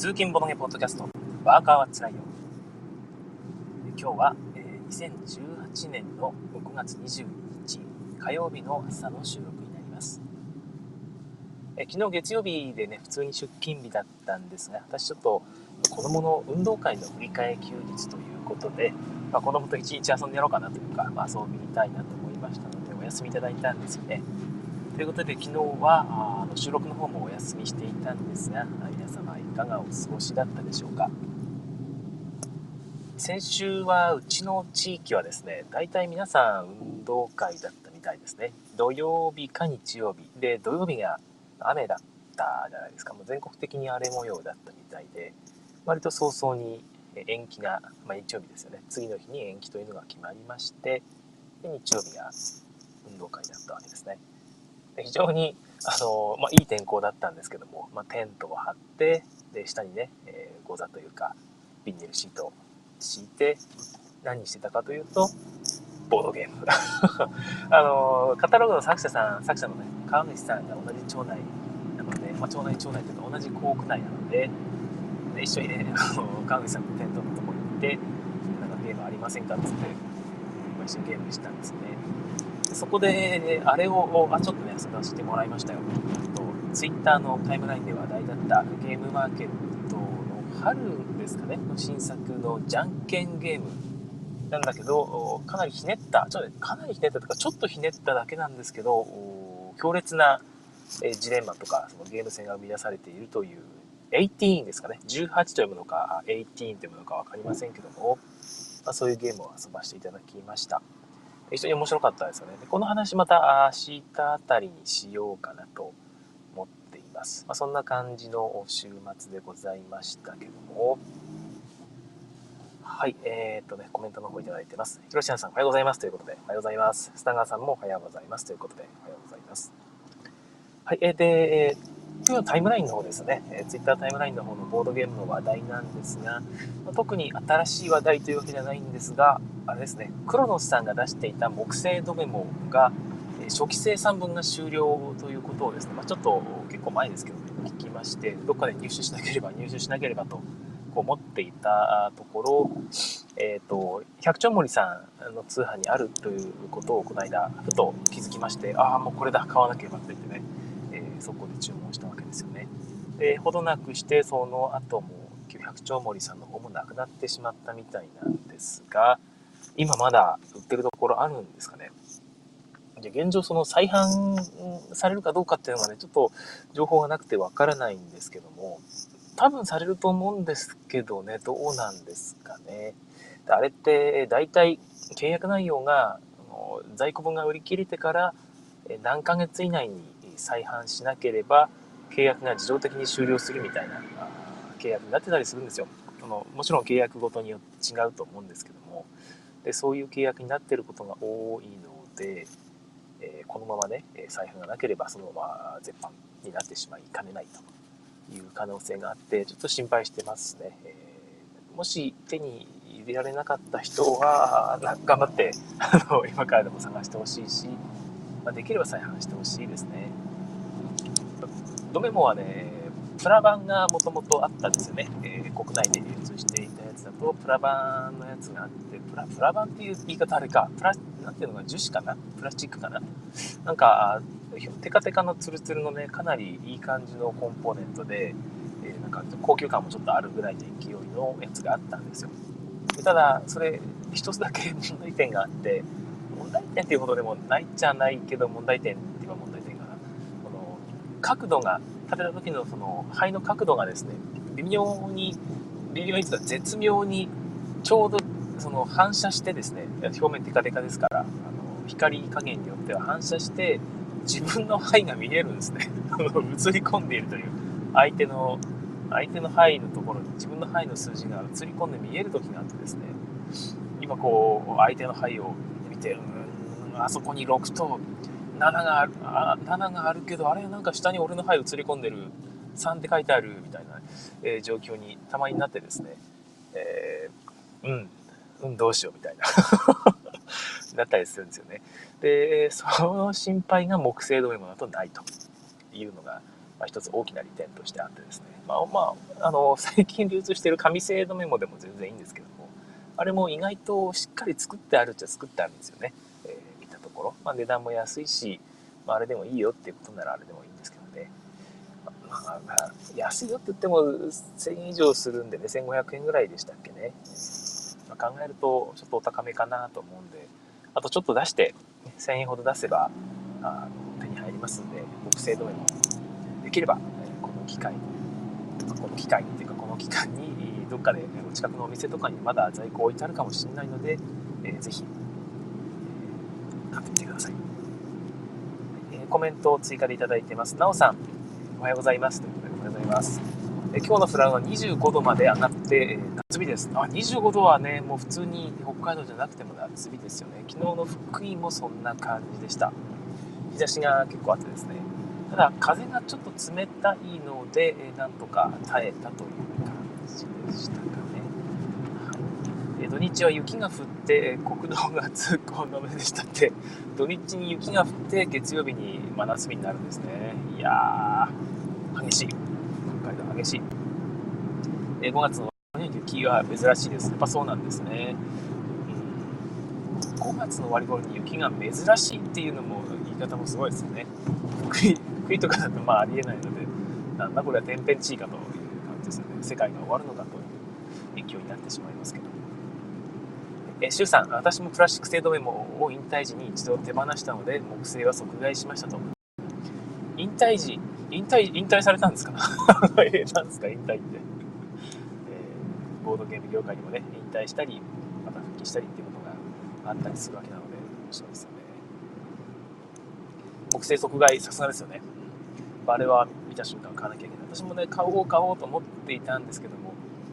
通勤ボドゲポッドキャスト、ワーカーはつらいよ。今日は、え、2018年の6月22日火曜日の朝の収録になります。え、昨日月曜日でね、普通に出勤日だったんですが、私ちょっと子供の運動会の振り替え休日ということで、まあ、子供と一日遊んでやろうかなというか、まあ、遊びたいなと思いましたので、お休みいただいたんですよね。ということで、昨日はあの収録の方もお休みしていたんですが、皆様かがお過ごしだったでしょうか？先週はうちの地域はですね、大体皆さん運動会だったみたいですね。土曜日か日曜日。で、土曜日が雨だったじゃないですか。もう全国的に荒れ模様だったみたいで、割と早々に延期が、まあ、日曜日ですよね。次の日に延期というのが決まりまして、で日曜日が運動会だったわけですね。で非常にあの、まあ、いい天候だったんですけども、まあ、テントを張ってで下にね、えー、ゴザというかビニールシートを敷いて何してたかというとボードゲーム あのカタログの作者さん作者のね川口さんが同じ町内なので、まあ、町内町内というか同じ校区内なのでで一緒にね川口さんのテントのところに行ってなんかゲームありませんかっつって、一緒にゲームしたんですねそこで、あれを、あ、ちょっとね、遊ばせてもらいましたよ。と、ツイッターのタイムラインで話題だったゲームマーケットの春ですかね、の新作のじゃんけんゲームなんだけど、かなりひねった、ちょっとかなりひねったとか、ちょっとひねっただけなんですけど、強烈なジレンマとか、そのゲーム性が生み出されているという、18ですかね、18と読むのか、18と読むのか分かりませんけども、まあ、そういうゲームを遊ばせていただきました。非常に面白かったですよね。でこの話また明日あたりにしようかなとます。まあ、そんな感じの週末でございましたけども、はい、えー、っとね、コメントの方いただいてます。ひろしやさんおはようございますということで、おはようございます。スタガーさんもおはようございますということで、おはようございます。はい、えー、で、今日タイムラインの方ですね、えー、Twitter タイムラインの方のボードゲームの話題なんですが、まあ、特に新しい話題というわけじゃないんですが、あれですね、クロノスさんが出していた木製ドメモが、えー、初期生産分が終了ということをですね、まあ、ちょっと結構前ですけどね、聞きまして、どっかで入手しなければ入手しなければとこう思っていたところ、えっ、ー、と、百丁森さんの通販にあるということをこの間、ふと気づきまして、ああ、もうこれだ、買わなければと言ってね、えー、そこで注文したわけですよね。で、ほどなくして、その後も、百丁森さんの方もなくなってしまったみたいなんですが、今まだ売ってるところあるんですかね？で現状その再販されるかどうかっていうのがね、ちょっと情報がなくてわからないんですけども、多分されると思うんですけどね、どうなんですかね。あれって大体契約内容が在庫分が売り切れてから何ヶ月以内に再販しなければ契約が自動的に終了するみたいな契約になってたりするんですよ。そのもちろん契約ごとによって違うと思うんですけどもでそういう契約になってることが多いので、えー、このままね財布がなければそのまま絶版になってしまいかねないという可能性があってちょっと心配してますね。えー、もし手に入れられなかった人は頑張ってあの今からでも探してほしいし、まあ、できれば再販してほしいですね。ドメモはね、プラ版がもともとあったんですよね。えー、国内で流通していたやつだと、プラ版のやつがあって、プラ、プラ版っていう言い方あれか、プラ、なんていうのが樹脂かなプラスチックかななんか、テカテカのツルツルのね、かなりいい感じのコンポーネントで、えー、なんか高級感もちょっとあるぐらいの勢いのやつがあったんですよで。ただ、それ、一つだけ問題点があって、問題点っていうほどでもないっちゃないけど、問題点って言えば問題点かな。この、角度が、食べた時のその肺の角度がですね、微妙に、微妙にというか絶妙にちょうどその反射してですね、表面テカテカですから、あの光加減によっては反射して、自分の肺が見えるんですね。映り込んでいるという、相手の、相手の肺のところに自分の肺の数字が映り込んで見える時があってですね、今こう、相手の肺を見て、うん、あそこに6と7がある、あ7があるけど、あれなんか下に俺の肺映り込んでる、3って書いてあるみたいな、えー、状況にたまになってですね、えー、うん、うん、どうしようみたいな だったりするんですよね。で、その心配が木製ドメモだとないというのがまあ、一つ大きな利点としてあってですね、まあ、まあ、あの、最近流通してる紙製のメモでも全然いいんですけども、あれも意外としっかり作ってあるっちゃ作ってあるんですよね。ころ。まあ、値段も安いし、まあ、あれでもいいよっていうことならあれでもいいんですけどね。まあ、安いよって言っても1000円以上するんでね、1500円ぐらいでしたっけね。まあ、考えるとちょっとお高めかなと思うんで、あとちょっと出して、1000円ほど出せば、あの手に入りますんで、木製止めもできれば、この機会に、この機会にっていうか、この期間に、どっかでお近くのお店とかにまだ在庫置いてあるかもしれないので、えー、ぜひ、えー、買ってください。えー、コメントを追加でいただいてます。なおさん、おはようございます。ということで、おはようございます。え今日のフランは25度まで上がって、え夏日です。あ、25度はね、もう普通に北海道じゃなくても夏日ですよね。昨日の福井もそんな感じでした。日差しが結構あってですね。ただ、風がちょっと冷たいので、えなんとか耐えたという感じでしたかね。土日は雪が降って、国道が通行止めでしたって、土日に雪が降って、月曜日に真夏日になるんですね。いやー、激しい北海道。激しい。え5月の雪は珍しいです。やっぱそうなんですね。うん、5月の終わり頃に雪が珍しいっていうのも言い方もすごいですよね。福井福井とかだとまあありえないので、なんだこれは天変地異かという感じですよね。世界が終わるのかという勢いになってしまいますけど。え、シュウさん、私もプラスチック製止めもを引退時に一度手放したので、木製は即買いしましたと。引退時、引退、引退されたんですか？え、なんですか、引退って。え、ボードゲーム業界にもね、引退したり、また復帰したりっていうことがあったりするわけなので、面白いですよね。木製即買い、さすがですよね。あれは見た瞬間買わなきゃいけない。私もね、買おう買おうと思っていたんですけども、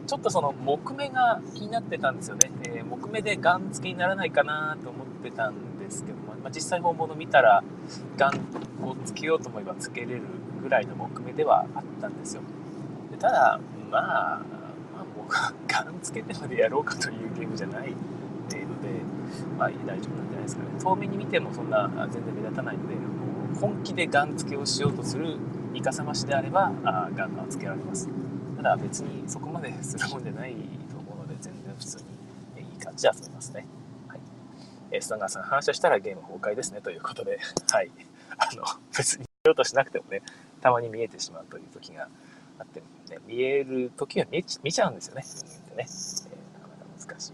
ちょっとその木目が気になってたんですよね。えー、木目でガン付けにならないかなと思ってたんですけども、まあ、実際本物見たら、ガンをつけようと思えばつけれるぐらいの木目ではあったんですよ。でただ、まあ、まあ、もう ガンつけてまでやろうかというゲームじゃないので、まあ、大丈夫なんじゃないですかね。遠目に見てもそんな全然目立たないので、本気でガン付けをしようとするイカサマしであれば、あガンガンつけられます。ただ別にそこまでするもんじゃないと思うので、全然普通にいい感じで遊べますね。はい。え、スタンガーさん、反射したらゲーム崩壊ですね、ということで、はい。あの、別に見ようとしなくてもね、たまに見えてしまうという時があって、ね、見える時は見見ちゃうんですよね、人間ってね。えー、なかなか難しい。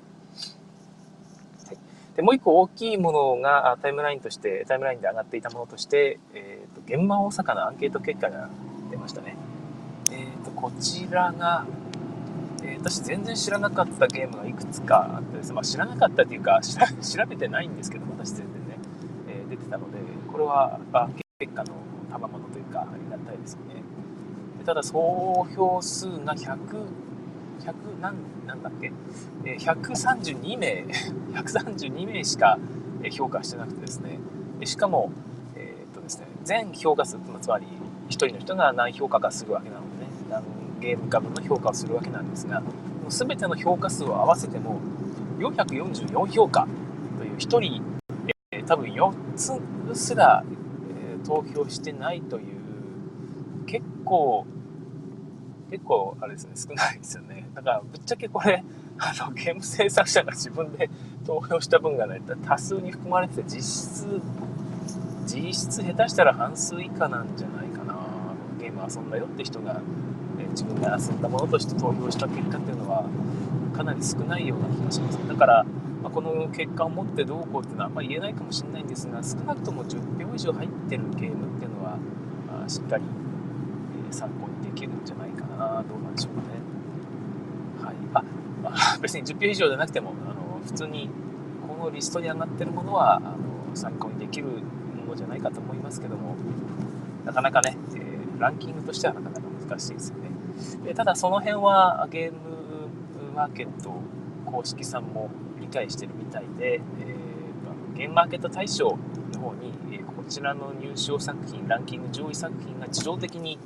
でもう一個大きいものがタイムラインとして、タイムラインで上がっていたものとして、えーと、現場大阪のアンケート結果が出ましたね。こちらが、えー、私全然知らなかったゲームがいくつかあってです、まあ、知らなかったっていうか 調べてないんですけど私全然ね、えー、出てたのでこれはアンケート結果の賜物というかありがたいですよね。でただ総票数が100 100何なんだっけ、え132名 132名しか評価してなくてですね。しかも、えー、っとですね、全評価数つまり1人の人が何評価かするわけなのでね何ゲーム株の評価をするわけなんですが全ての評価数を合わせても444評価という1人、えー、多分4つすらえ投票してないという結構結構あれですね少ないですよね。だからぶっちゃけこれあのゲーム制作者が自分で投票した分がね多数に含まれてて実質実質下手したら半数以下なんじゃないかな。ゲーム遊んだよって人が、自分が遊んだものとして投票した結果っていうのはかなり少ないような気がしますだからまあ、この結果を持ってどうこうっていうのはあんまり言えないかもしれないんですが少なくとも10票以上入ってるゲームっていうのは、まあ、しっかり、え、参考にできるんじゃないかなどうなんでしょうかね。はいあまあ、別に10票以上じゃなくてもあの普通にこのリストに上がってるものはあの参考にできるものじゃないかと思いますけどもなかなかね、えー、ランキングとしてはなかなか難しいですよね。えただその辺はゲームマーケット公式さんも理解してるみたいで、えー、ゲームマーケット大賞の方に、え、こちらの入賞作品ランキング上位作品が自動的に、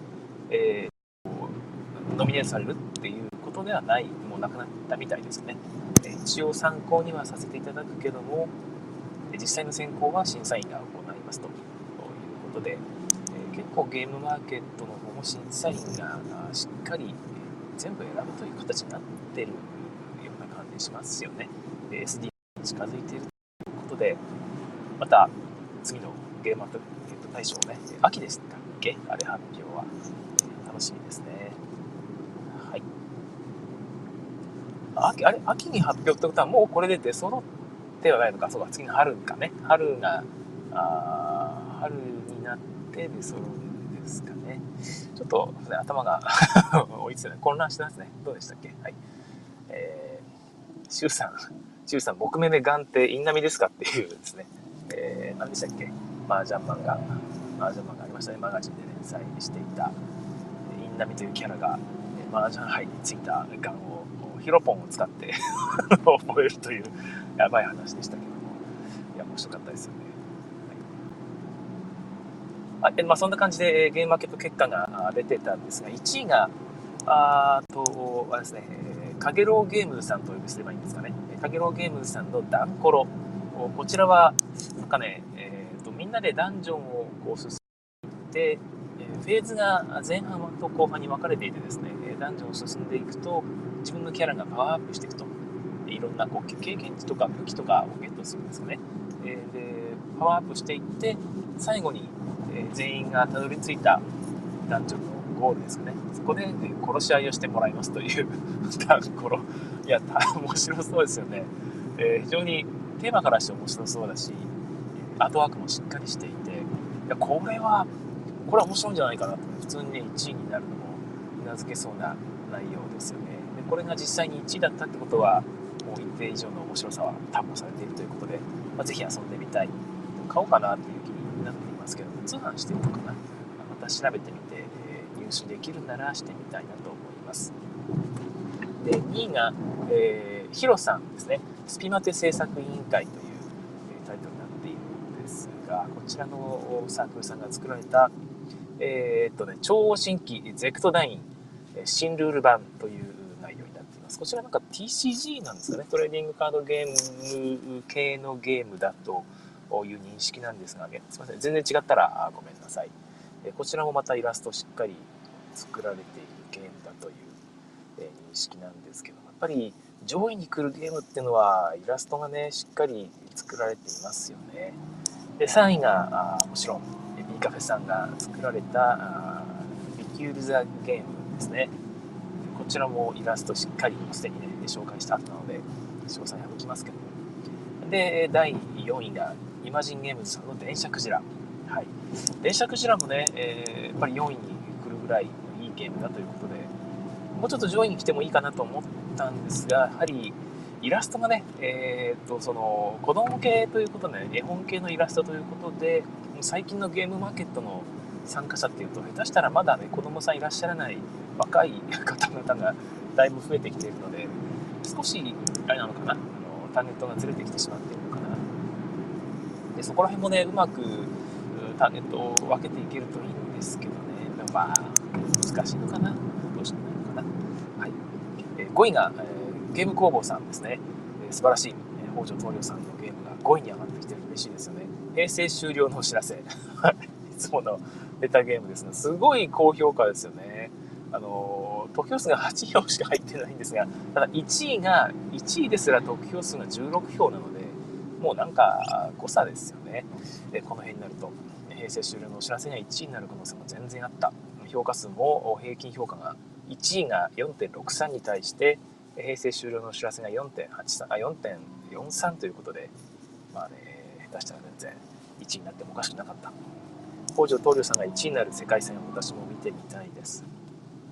えー、ノミネートされるっていうことではないもうなくなったみたいですね、え一応参考にはさせていただくけども実際の選考は審査員が行いますということで、え結構ゲームマーケットの方も審査員がしっかり全部選ぶという形になってるような感じしますよね。で SD に近づいているということで、また次のゲームマーケット大賞ね、秋でしたっけ？あれ発表は。楽しみですね。はい。秋、あれ？秋に発表ってことはもうこれで出揃ってはないのか？そうか、次の春かね。春が、あ春になって出揃うんですかね。ちょっと、ね、頭が 追いついて混乱してますね。どうでしたっけ？はい。えー、シュウさん、シュウさん、木目で眼ってインナミですか？っていうですね。えー、何でしたっけ？麻雀漫画。麻雀漫画ありましたね。マガジンで連載していた。インナミというキャラが、麻雀杯についたガンをヒロポンを使って 覚えるというやばい話でしたけども。いや、面白かったですよね。はい、あまあ、そんな感じでゲームマーケット結果が出てたんですが、1位が、あとはですね、かげろうゲームズさんとお呼びすればいいんですかね。かげろうゲームズさんのダンコロ。こちらは、なんかね、えーと、みんなでダンジョンをこう進んで、フェーズが前半と後半に分かれていてですね、ダンジョンを進んでいくと、自分のキャラがパワーアップしていくと。いろんなこう経験値とか武器とかをゲットするんですよね。で、パワーアップしていって、最後にえ全員がたどり着いたダンジョンのゴールですよね。そこで殺し合いをしてもらいますというダンコロ。いや、面白そうですよね。えー、非常にテーマからして面白そうだし、アートワークもしっかりしていて、いや、これは、これは面白いんじゃないかなと、普通にね、1位になるのもうなずけそうな内容ですよね。で、これが実際に1位だったってことは、もう一定以上の面白さは担保されているということで、まあ、ぜひ遊んでみたい。買おうかなという気ますけど、通販してるのかな。また調べてみて、えー、入手できるならしてみたいなと思います。で、2位が、えー、ヒロさんですね。スピマテ制作委員会という、えタイトルになっているんですが、こちらのサークルさんが作られた、えー、っとね、超新規ゼクトダイン新ルール版という内容になっています。こちらなんか TCG なんですかね。トレーディングカードゲーム系のゲームだという認識なんですがね、すいません。全然違ったらごめんなさい。こちらもまたイラストしっかり作られているゲームだという認識なんですけど、やっぱり上位に来るゲームっていうのはイラストがねしっかり作られていますよねで3位がもちろん B カフェさんが作られたビキュール・ザ・ゲームですねこちらもイラストしっかりすでにね紹介した後なので詳細省きますけどもで第4位がイマジンゲームズさんの電車クジラはい電車クジラもね、えー、やっぱり4位に来るぐらいいいゲームだということでもうちょっと上位に来てもいいかなと思ったんですが、やはりイラストがね、えー、っと、その、子供系ということで、絵本系のイラストということで、最近のゲームマーケットの参加者っていうと、下手したらまだね、子供さんいらっしゃらない若い方々がだいぶ増えてきているので、少し、あれなのかな、あのターゲットがずれてきてしまって。で、そこら辺もね、うまくターゲットを分けていけるといいんですけどね、まあ、難しいのかな。どうしてもないのかな5位が、えー、ゲーム工房さんですね。えー、素晴らしい、えー、北条東洋さんのゲームが5位に上がってきて嬉しいですよね。平成終了のお知らせ。いつものネタゲームですね。すごい高評価ですよね。あの、得票数が8票しか入ってないんですが、ただ1位が、1位ですら得票数が16票なので、もうなんか誤差ですよね。で、この辺になると、平成終了のお知らせには1位になる可能性も全然あった。評価数も平均評価が1位が4.63に対して平成終了のお知らせが4.83あ4.43ということでまあね下手したら全然1位になってもおかしくなかった。北条東亮さんが1位になる世界戦を私も見てみたいです。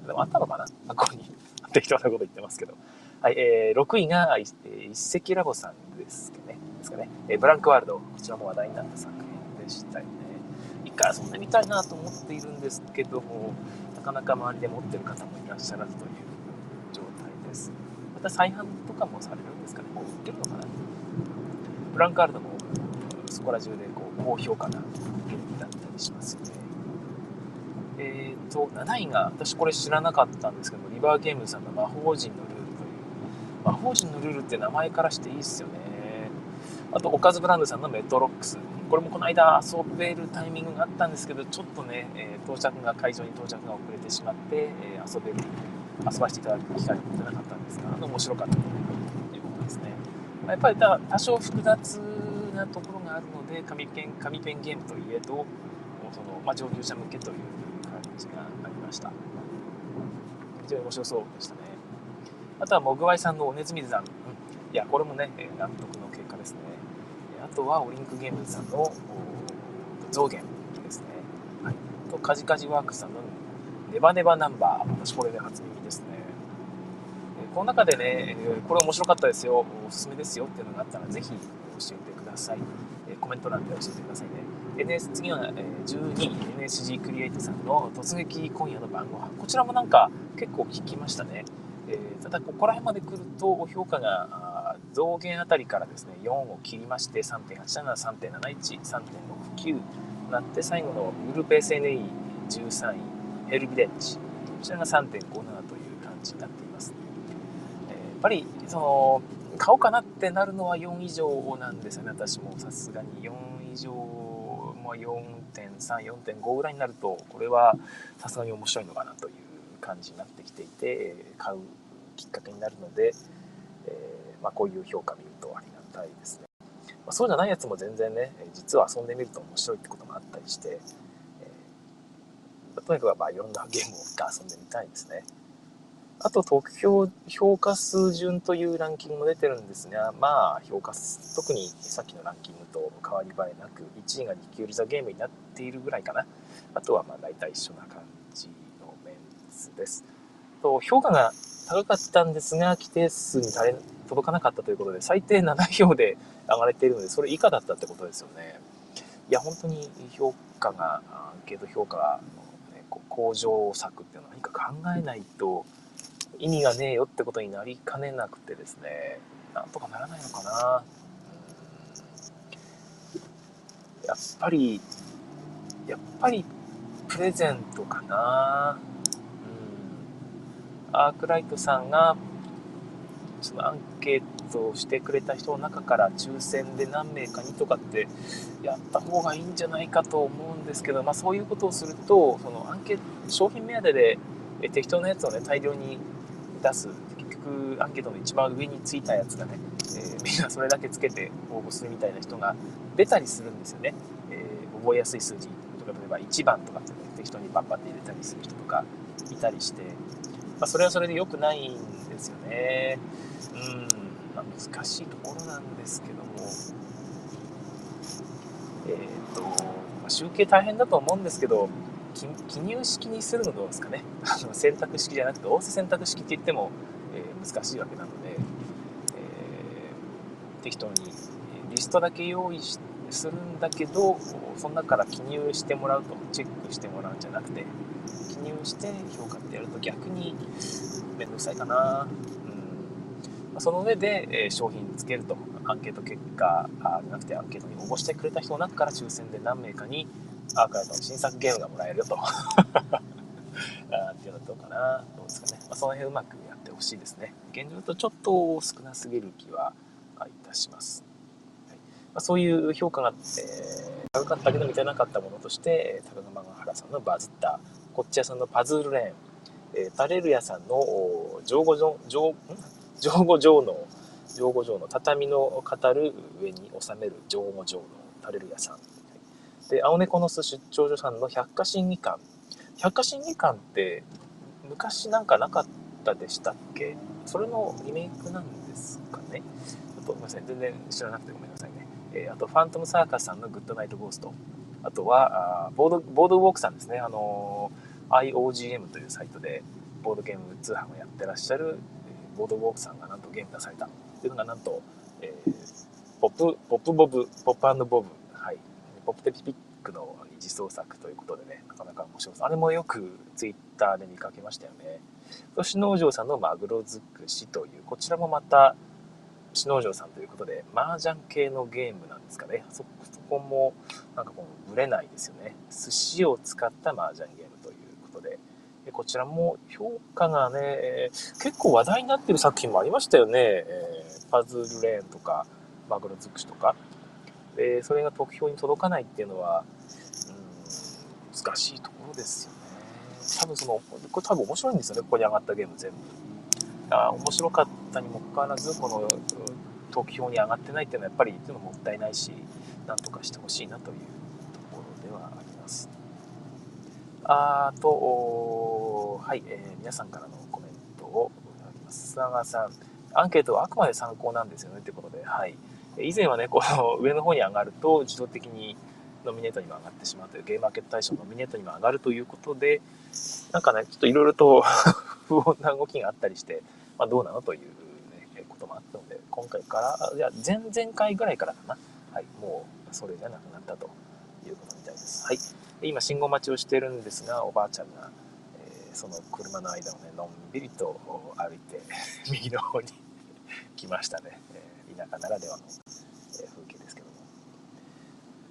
でもあったのかな？過去に。適当なこと言ってますけど。はい、えー、6位が一石ラボさんですかね。ですかね、え、ブランクワールドこちらも話題になった作品でしたよね一回遊んでみたいなと思っているんですけどもなかなか周りで持ってる方もいらっしゃらずという状態です。また再販とかもされるんですかね。もう売ってるのかなブランカールドもそこら中でこう高評価なゲームだったりしますよね。えっ、ー、と、7位が、私これ知らなかったんですけどリバーゲームさんの魔法陣のルールという、魔法陣のルールって名前からしていいっすよね。あと、おかずブランドさんのメトロックス。これもこの間遊べるタイミングがあったんですけど、ちょっとね、え到着が、会場に到着が遅れてしまって、え遊べる、遊ばせていただく機会が持てなかったんですが、あの面白かったということですね。やっぱり多少複雑なところがあるので、紙ペン、紙ペンゲームといえど、その、まあ、上級者向けという感じがありました。非常に面白そうでしたね。あとは、モグワイさんのおねずみ山。いや、これもね、納得の。とは、オリンクゲームズさんの増減ですね。はい。と、カジカジワークさんのネバネバナンバー。私これで初耳ですね。この中でね、これ面白かったですよ、おすすめですよっていうのがあったら、ぜひ教えてください。コメント欄で教えてくださいね。NS 次は、え 12NSG クリエイトさんの突撃今夜の晩ご飯こちらもなんか結構聞きましたね、えー、ただここら辺まで来ると評価が増減あたりからですね4を切りまして3.87、3.71、3.69となって最後のグループ SNE13 位ヘルビレッジこちらが3.57という感じになっています、えー、やっぱりその買おうかなってなるのは4以上なんですよね。私もさすがに4以上まあ、4.3、4.5ぐらいになると、これはさすがに面白いのかなという感じになってきていて、買うきっかけになるので、えー、まあ、こういう評価見るとありがたいですね。まあ、そうじゃないやつも全然ね、実は遊んでみると面白いってこともあったりして、えー、とにかくまあいろんなゲームを遊んでみたいですね。あと、得票、評価数順というランキングも出てるんですが、まあ、評価、特にさっきのランキングと変わり映えなく、1位がリキュール・ザ・ゲームになっているぐらいかな。あとは、まあ、大体一緒な感メンツです。と、評価が高かったんですが、規定数に届かなかったということで、最低7票で上がれているので、それ以下だったってことですよね。いや、本当に評価が、アンケート評価が、ね、向上策っていうのは何か考えないと、意味がねえよってことになりかねなくてですね、なんとかならないのかな。やっぱり、やっぱりプレゼントかな。アークライトさんが、そのアンケートをしてくれた人の中から抽選で何名かにとかってやった方がいいんじゃないかと思うんですけど、まあそういうことをすると、そのアンケート、商品目当てで適当なやつをね、大量に出す。結局アンケートの一番上についたやつがね、えー、みんなそれだけつけて応募するみたいな人が出たりするんですよね、えー、覚えやすい数字とか例えば1番とかってね適当にバッバンって入れたりする人とかいたりして、まあ、それはそれで良くないんですよね。うん、まあ、難しいところなんですけども。えっ、ー、と、まあ、集計大変だと思うんですけど記入式にするのどうですかね。あの選択式じゃなくて、大瀬選択式って言っても、えー、難しいわけなので、えー、適当にリストだけ用意するんだけど、その中から記入してもらうと、チェックしてもらうんじゃなくて、記入して評価ってやると逆にめんどくさいかな。うん、その上で、えー、商品つけると、アンケート結果じゃなくてアンケートに応募してくれた人の中から抽選で何名かにアーカイブの新作ゲームがもらえるよと。あっていうのはどうかな。どうですかね。まあ、その辺うまくやってほしいですね。現状とちょっと少なすぎる気はいたします。はいまあ、そういう評価が、えー、高かったけど満たなかったものとして、高熊原さんのバズった、こっち屋さんのパズルレーン、えー、タレル屋さんの上五上、上、上五上の、上五上の畳の語る上に収める上五上のタレル屋さん。で、青猫の巣出張所さんの百科審議館。百科審議館って昔なんかなかったでしたっけ？それのリメイクなんですかね？ちょっとごめんなさい。全然知らなくてごめんなさいね。えー、あと、ファントムサーカスさんのグッドナイトゴースト。あとは、あボード、ボードウォークさんですね。あのー、IOGM というサイトで、ボードゲーム通販をやってらっしゃる、え、ボードウォークさんがなんとゲーム出された。っていうのがなんと、えー、ポップ、ポップボブ、ポップボブポップテピピックの二次創作ということでね、なかなか面白そう。あれもよくツイッターで見かけましたよね。吉農場さんのマグロ尽くしという、こちらもまた、吉農場さんということで、麻雀系のゲームなんですかね。そこも、なんかこう、ぶれないですよね。寿司を使った麻雀ゲーム、こちらも評価がね、結構話題になってる作品もありましたよね。え、パズルレーンとか、マグロ尽くしとか。でそれが得票に届かないっていうのは、うん、難しいところですよね多分そのこれ多分面白いんですよねここに上がったゲーム全部あ面白かったにもかかわらずこの得票に上がってないっていうのはやっぱりいうのもったいないしなんとかしてほしいなというところではありますねあとはい、えー、皆さんからのコメントをいただきます砂川さんアンケートはあくまで参考なんですよねということではい以前はね、この上の方に上がると自動的にノミネートにも上がってしまうという、ゲームマーケット大賞ノミネートにも上がるということで、なんかね、ちょっといろいろと不穏な動きがあったりして、まあ、どうなのという、ね、こともあったので、今回から、いや、前々回ぐらいからかな。はい、もうそれじゃなくなったということみたいです。はい。今、信号待ちをしているんですが、おばあちゃんが、えー、その車の間をね、のんびりと歩いて、右の方に 来ましたね。えー、田舎ならではのえ風景ですけども。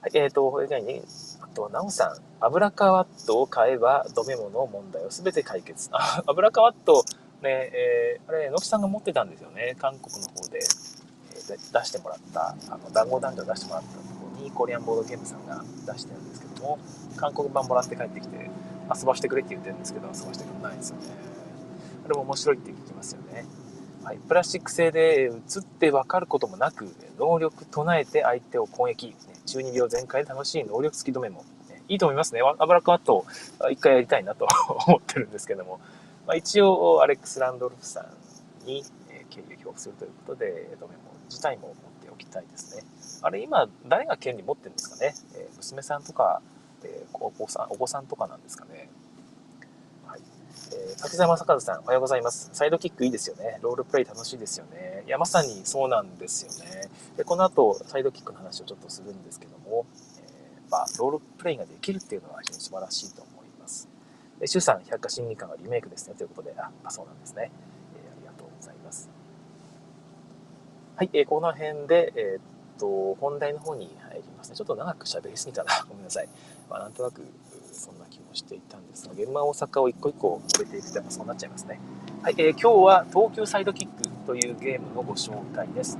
はい、えっ、ー、と、これじゃあね、あと、なおさん、油カワットを買えば、止め物問題をすべて解決。あ、油カワット、ね、えー、あれ、のきさんが持ってたんですよね。韓国の方で、えー、出してもらった、あの、談合男女出してもらった、コリアンボードゲームさんが出してるんですけども、韓国版もらって帰ってきて、遊ばしてくれって言ってるんですけど、遊ばしてくれないんですよね。あれも面白いって聞きますよね。はい、プラスチック製で映って分かることもなく、能力唱えて相手を攻撃、ね、中二病全開で楽しい能力突き止めも、いいと思いますね。アブラクワット一回やりたいなと 思ってるんですけども、まあ、一応アレックス・ランドルフさんに、え敬意を表するということで、ドメモ自体も持っておきたいですね。あれ今、誰が権利持ってるんですかね？えー、娘さんとか、えー、お子さん、お子さんとかなんですかね？えー、滝沢正和さん、おはようございます。サイドキックいいですよね。ロールプレイ楽しいですよね。いや、まさにそうなんですよね。で、この後、サイドキックの話をちょっとするんですけども、えー、まあ、ロールプレイができるっていうのは非常に素晴らしいと思います。で、シュさん、百科審議官はリメイクですね。ということで、あ、あ、そうなんですね。えー、ありがとうございます。はい、えー、この辺で、えー、と、本題の方に入りますね。ちょっと長く喋りすぎたな。ごめんなさい。まあ、なんとなく、そんな気もしていたんですが、現場大阪を一個一個述べていくと、やっぱそうなっちゃいますね。はい、えー、今日は東急サイドキックというゲームのご紹介です。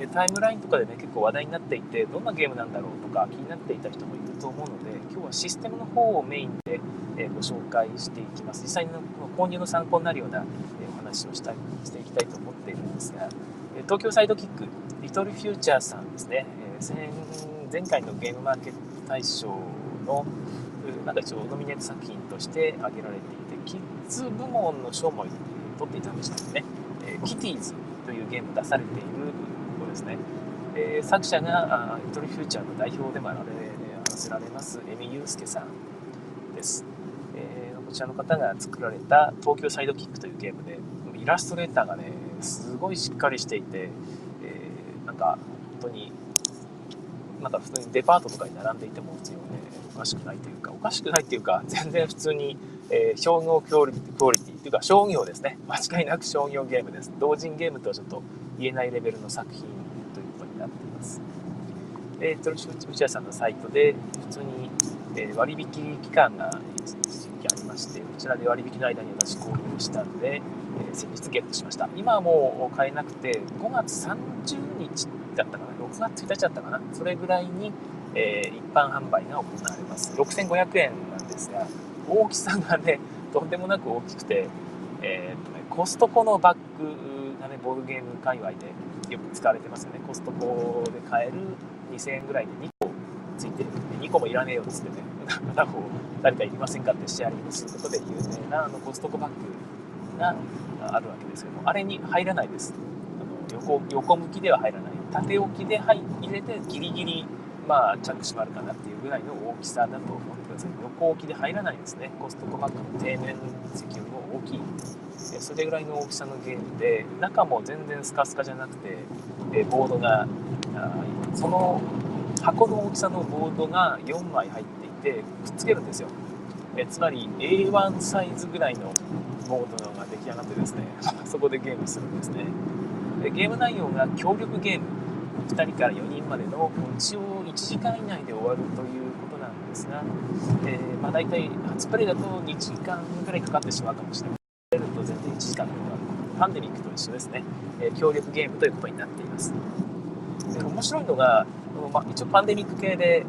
えタイムラインとかでね、結構話題になっていて、どんなゲームなんだろうとか気になっていた人もいると思うので、今日はシステムの方をメインで、えご紹介していきます。実際の購入の参考になるような、えお話をしたいしていきたいと思っているんですが、東京サイドキック、リトルフューチャーさんですね、え前回のゲームマーケット大賞のなんか一応ノミネート作品として挙げられていて、キッズ部門の賞も取っていたんでしたね。えキティーズというゲーム出されている子ですね。え作者がリトルフューチャーの代表でもあられ、せられますエミユースケさんです。えこちらの方が作られた東京サイドキックというゲームで、イラストレーターがね、すごいしっかりしていて、えー、なんか本当になんか普通にデパートとかに並んでいても普通にね、おかしくないというか、おかしくないっていうか、全然普通に、えー、商業クオリティ、クオリティっていうか商業ですね。間違いなく商業ゲームです。同人ゲームとはちょっと言えないレベルの作品ということになっています。えー、トルシュ内さんのサイトで普通に、えー、割引期間が一時期ありまして、こちらで割引の間に私購入したので、先日ゲットしました。今はもう買えなくて、5月30日だったかな、6月1日だったかな、それぐらいに、えー、一般販売が行われます。6500円なんですが、大きさがね、とんでもなく大きくて、えーとね、コストコのバッグがね、ボードゲーム界隈でよく使われてますよね。コストコで買える2000円ぐらいで2個ついてるで。2個もいらねえよっつってね、片方誰かいりませんかってシェアリングすることで有名なあのコストコバッグがあるわけですけども、あれに入らないです。あの横横向きでは入らない。縦置きで入れてギリギリまあ着閉まるかなっていうぐらいの大きさだと思ってください横置きで入らないですねコストコマックの底面積よりも大きいそれぐらいの大きさのゲームで中も全然スカスカじゃなくてボードがその箱の大きさのボードが4枚入っていてくっつけるんですよえつまり A1 サイズぐらいのボードが出来上がってですねそこでゲームするんですねでゲーム内容が協力ゲーム2人から4人までの一応1時間以内で終わるということなんですが、えー、まあ、大体初プレイだと2時間ぐらいかかってしまうかもしれない。プレイだと全然1時間で終わる。パンデミックと一緒ですね、えー、協力ゲームということになっています。で面白いのが、まあ、一応パンデミック系で、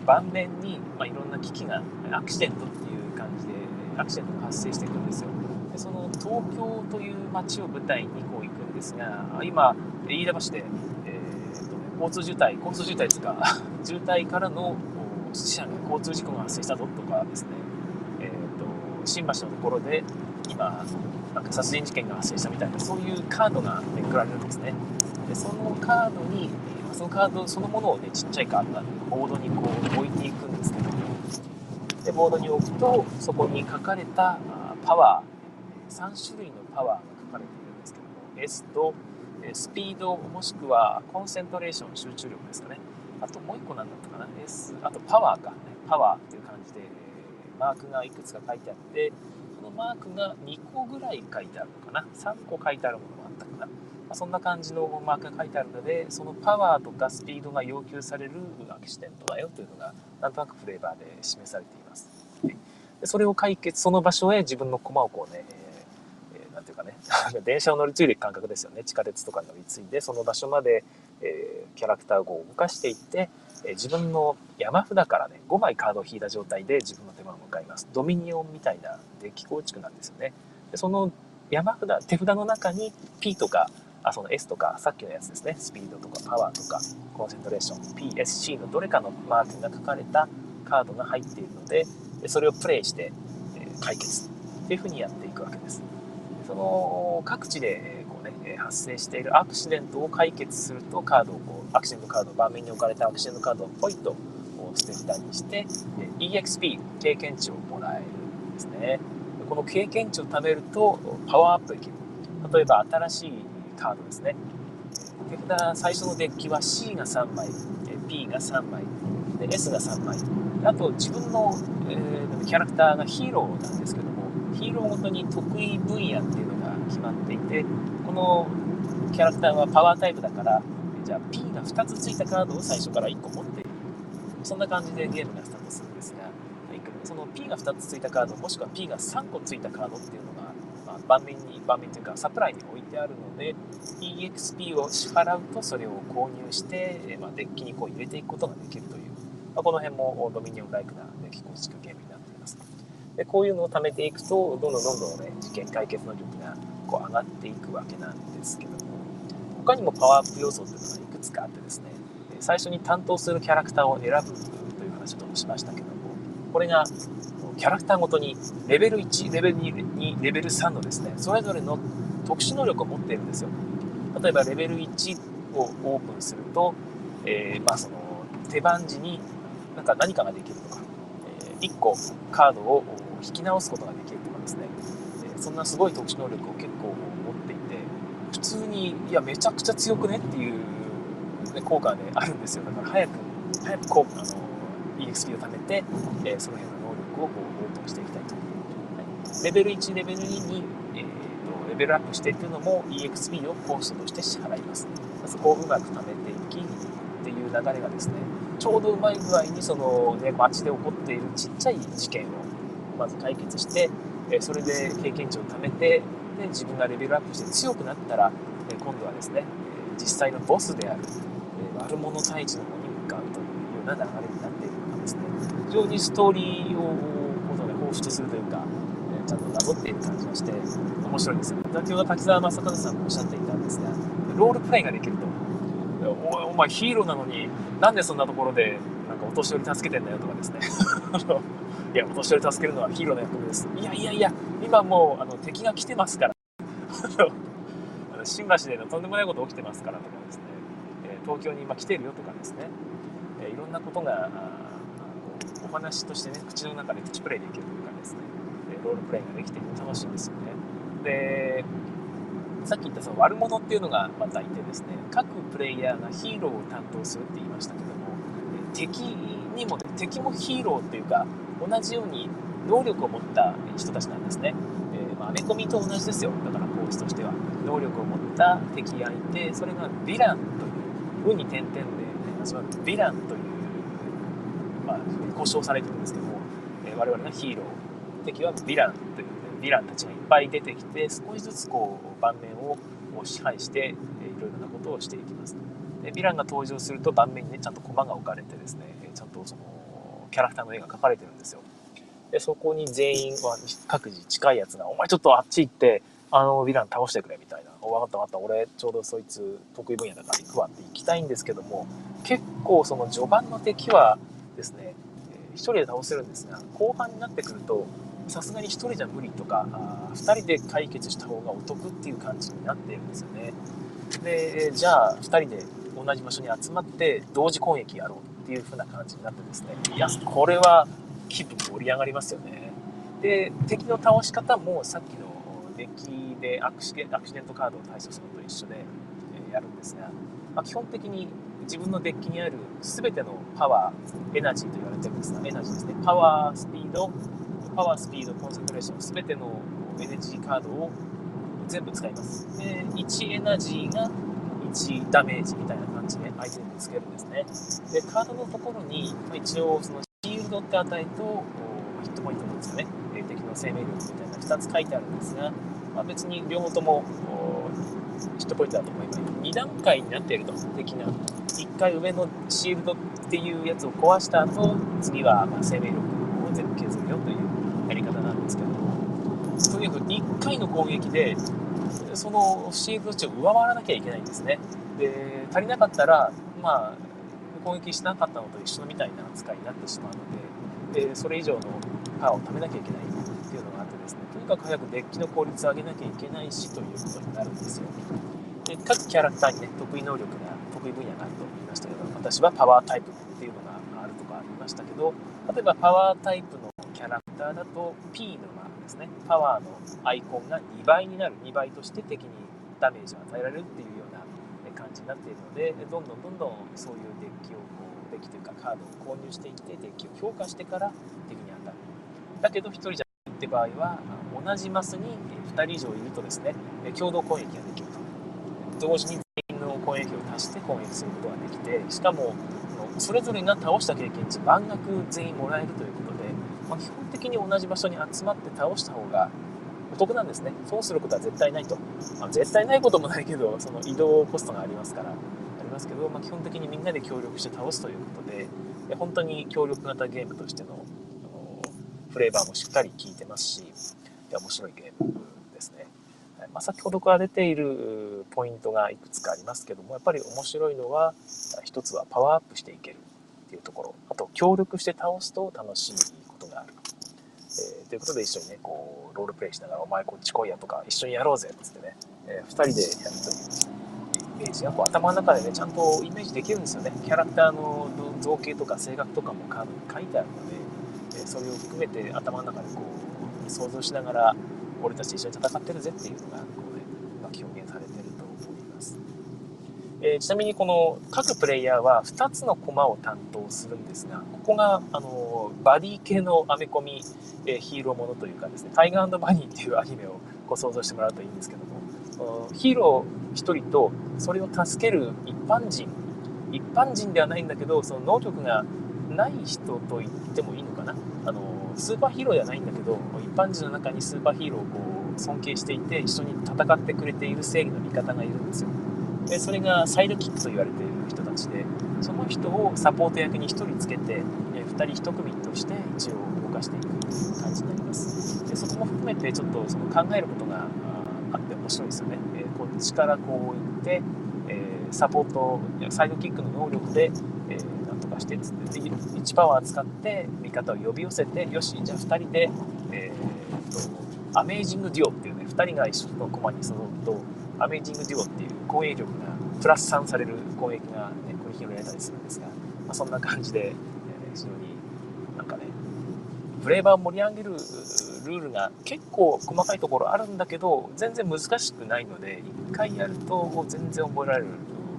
えー、晩年に、まあ、いろんな危機がアクシデントっていう感じでアクシデントが発生していくんですよ。でその東京という街を舞台にこう行くんですが今飯田橋で、えーとね、交通渋滞交通渋滞ですか 渋滞からの死者が交通事故が発生したぞとかですね、えーと、新橋のところで今なんか殺人事件が発生したみたいなそういうカードがめくられるんですね。でそのカードにそのカードそのものをねちっちゃいカードなんでボードにこう置いていくんですけど。もでボードに置くとそこに書かれたパワー。3種類のパワーが書かれているんですけども。S とスピードもしくはコンセントレーション集中力ですかね。あともう一個なんだったかな。S あとパワーか、ね、パワーっていう感じでマークがいくつか書いてあってそのマークが2個ぐらい書いてあるのかな。3個書いてあるものもあったかな、まあ、そんな感じのマークが書いてあるのでそのパワーとかスピードが要求されるアクシデントだよというのがなんとなくフレーバーで示されていますでそれを解決その場所へ自分の駒をこうね、えー、なんていうかね 電車を乗り継いでいく感覚ですよね地下鉄とか乗り継いでその場所まで、えー、キャラクターを動かしていってえ自分の山札からね、5枚カードを引いた状態で自分の手番を迎えます。ドミニオンみたいなデッキ構築なんですよね。でその山札、手札の中に P とか、あ、その S とか、さっきのやつですね、スピードとかパワーとか、コンセントレーション、PSC のどれかのマークが書かれたカードが入っているので、それをプレイして、解決っていうふうにやっていくわけです。その各地でこう、ね、発生しているアクシデントを解決するとカードをこうアクシデントカード、盤面に置かれたアクシデントカードをポイッと捨てたりして、EXP、経験値をもらえるんですね。この経験値を貯めるとパワーアップできる。例えば新しいカードですね。手札、最初のデッキは C が3枚、P が3枚、で S が3枚。あと自分の、えー、キャラクターがヒーローなんですけども、ヒーローごとに得意分野っていうのが決まっていて、このキャラクターはパワータイプだから、じゃあ P が2つついたカードを最初から1個持っている。そんな感じでゲームがスタートするんですが、その P が2つついたカード、もしくは P が3個ついたカードっていうのが、盤面に、盤面というかサプライに置いてあるので、EXP を支払うとそれを購入して、まあ、デッキにこう入れていくことができるという、まあ、この辺もドミニオンライクなデッキ構築ゲームになっています。でこういうのを貯めていくと、どんどんどんどんね、事件解決能力がこう上がっていくわけなんですけども、他にもパワーアップ要素っていうのがいくつかあってですね、最初に担当するキャラクターを選ぶという話をしましたけども、これがキャラクターごとにレベル1、レベル2、レベル3のですね、それぞれの特殊能力を持っているんですよ。例えばレベル1をオープンすると、えー、まあその手番時になんか何かができるとか、えー、1個カードを引き直すことができるとかですね、え、そんなすごい特殊能力を結構持っていて普通にいやめちゃくちゃ強くねっていう、ね、効果であるんですよだから早く早くこうあの EXP を貯めて、えー、その辺のをこうオープンしていきたいと、はい、レベル1レベル2に、えーと、レベルアップしていくのも EXP をコストとして支払います。そこをうまく貯めていきっていう流れがですねちょうどうまい具合にその、ね、街で起こっているちっちゃい事件をまず解決して、えそれで経験値を貯めてで自分がレベルアップして強くなったら、え今度はですね、実際のボスである、え悪者退治の方に向かうというような流れになっているのがですね。非常にストーリーをこの、ね、彷彿するというか、えちゃんとなぞっている感じがして面白いです。ね先ほど滝沢正和さんもおっしゃっていたんですがロールプレイができると。おお前ヒーローなのになんでそんなところでなんかお年寄り助けてんだよとかですね。いやお年寄り助けるのはヒーローの役目です。いやいやいや今もうあの敵が来てますから。新橋でのとんでもないこと起きてますからとかですね、え東京に今来てるよとかですね、えいろんなことが話としてね口の中でプチプレイできるというかですねロールプレイができて楽しいんですよねでさっき言ったその悪者っていうのがまたいてですね各プレイヤーがヒーローを担当するって言いましたけども敵にも、敵もヒーローっていうか同じように能力を持った人たちなんですね。え、まあ、アメコミと同じですよ。だから構図としては。能力を持った敵がいて、それがヴィランという、運に点々で、始まるヴィランという、まあ、故障されてるんですけども、えー、我々のヒーロー、敵はヴィランという、ね、ヴィランたちがいっぱい出てきて、少しずつこう、盤面を支配して、いろいろなことをしていきます。でヴィランが登場すると盤面にねちゃんと駒が置かれてですねちゃんとそのキャラクターの絵が描かれてるんですよ。でそこに全員は各自近いやつが「お前ちょっとあっち行ってあのヴィラン倒してくれ」みたいな「お分かった分かった。俺ちょうどそいつ得意分野だから行くわ」って行きたいんですけども結構その序盤の敵はですね1人で倒せるんですが後半になってくるとさすがに1人じゃ無理とか2人で解決した方がお得っていう感じになっているんですよね。でじゃあ2人で同じ場所に集まって同時攻撃やろうっていう風な感じになってですねいやこれは気分盛り上がりますよね。で敵の倒し方もさっきのデッキでアクシデントカードを対処するのと一緒で、やるんですが、まあ、基本的に自分のデッキにある全てのパワーエナジーと言われてるんですがエナジーですね。パワースピードパワースピードコンセントレーション全てのエネルギーカードを全部使います。で1エナジーが1ダメージみたいな感じで相手にぶつけるんですね。でカードのところに一応そのシールドって値とヒットポイントなんですよね。敵の生命力みたいな2つ書いてあるんですが、まあ、別に両方ともヒットポイントだと思えば2段階になっていると。敵が回上のシールドっていうやつを壊した後次はま生命力を全部削るよというやり方なんですけどとにかく1回の攻撃でそのシールド値を上回らなきゃいけないんですね。で足りなかったらまあ攻撃しなかったのと一緒みたいな扱いになってしまうのででそれ以上のパワーを貯めなきゃいけないっていうのがあってですねとにかく早くデッキの効率を上げなきゃいけないしということになるんですよ。で各キャラクターにね得意能力が得意分野があると。ましたけど私はパワータイプっていうのがあるとかありましたけど例えばパワータイプのキャラクターだと P のマークですね。パワーのアイコンが2倍になる。2倍として敵にダメージを与えられるっていうような感じになっているのでどんどんどんどんそういうデッキをこうデッキというかカードを購入していってデッキを強化してから敵に当たる。だけど1人じゃないって場合は同じマスに2人以上いるとですね共同攻撃ができると。同時にの攻撃を足して攻撃することができてしかもそれぞれが倒した経験値満額全員もらえるということで、まあ、基本的に同じ場所に集まって倒した方がお得なんですね。損することは絶対ないと、まあ、絶対ないこともないけどその移動コストがありますからありますけど、まあ、基本的にみんなで協力して倒すということで本当に協力型ゲームとしてのフレーバーもしっかり効いてますし面白いゲームですね、まあ、先ほどから出ているポイントがいくつかありますけどもやっぱり面白いのは一つはパワーアップしていけるっていうところ。あと協力して倒すと楽しいことがある。えー、ということで一緒にねこうロールプレイしながら「お前こっち来いや」とか「一緒にやろうぜ」っつってね、えー、2人でやるというイメージがこう頭の中でねちゃんとイメージできるんですよね。キャラクターの造形とか性格とかも書いてあるので、えー、それを含めて頭の中でこう想像しながら俺たち一緒に戦ってるぜっていうのがこうねまく表現されてると思います。えー、ちなみにこの各プレイヤーは2つのコマを担当するんですがここがあのバディ系のアメコミ、えー、ヒーローものというかですねタイガーバニーっていうアニメをこう想像してもらうといいんですけどもヒーロー1人とそれを助ける一般人一般人ではないんだけどその能力がない人と言ってもいいのかなあのスーパーヒーローではないんだけど一般人の中にスーパーヒーローをこう尊敬していて一緒に戦ってくれている正義の味方がいるんですよ。でそれがサイドキックと言われている人たちでその人をサポート役に1人つけて2人1組として一応動かしていくという感じになります。でそこも含めてちょっとその考えることがあって面白いですよね、えこっちからこう行って、えサポートサイドキックの能力で、えー、とかしてつって1パワー使って味方を呼び寄せてよしじゃあ2人で、えー、とアメージングデュオっていうね2人が一緒の駒に揃うとアメージングデュオっていう攻撃力がプラス3される攻撃が、ね、繰り広げられたりするんですが、まあ、そんな感じで、えー、非常になんかねフレーバーを盛り上げるルールが結構細かいところあるんだけど全然難しくないので一回やると全然覚えられる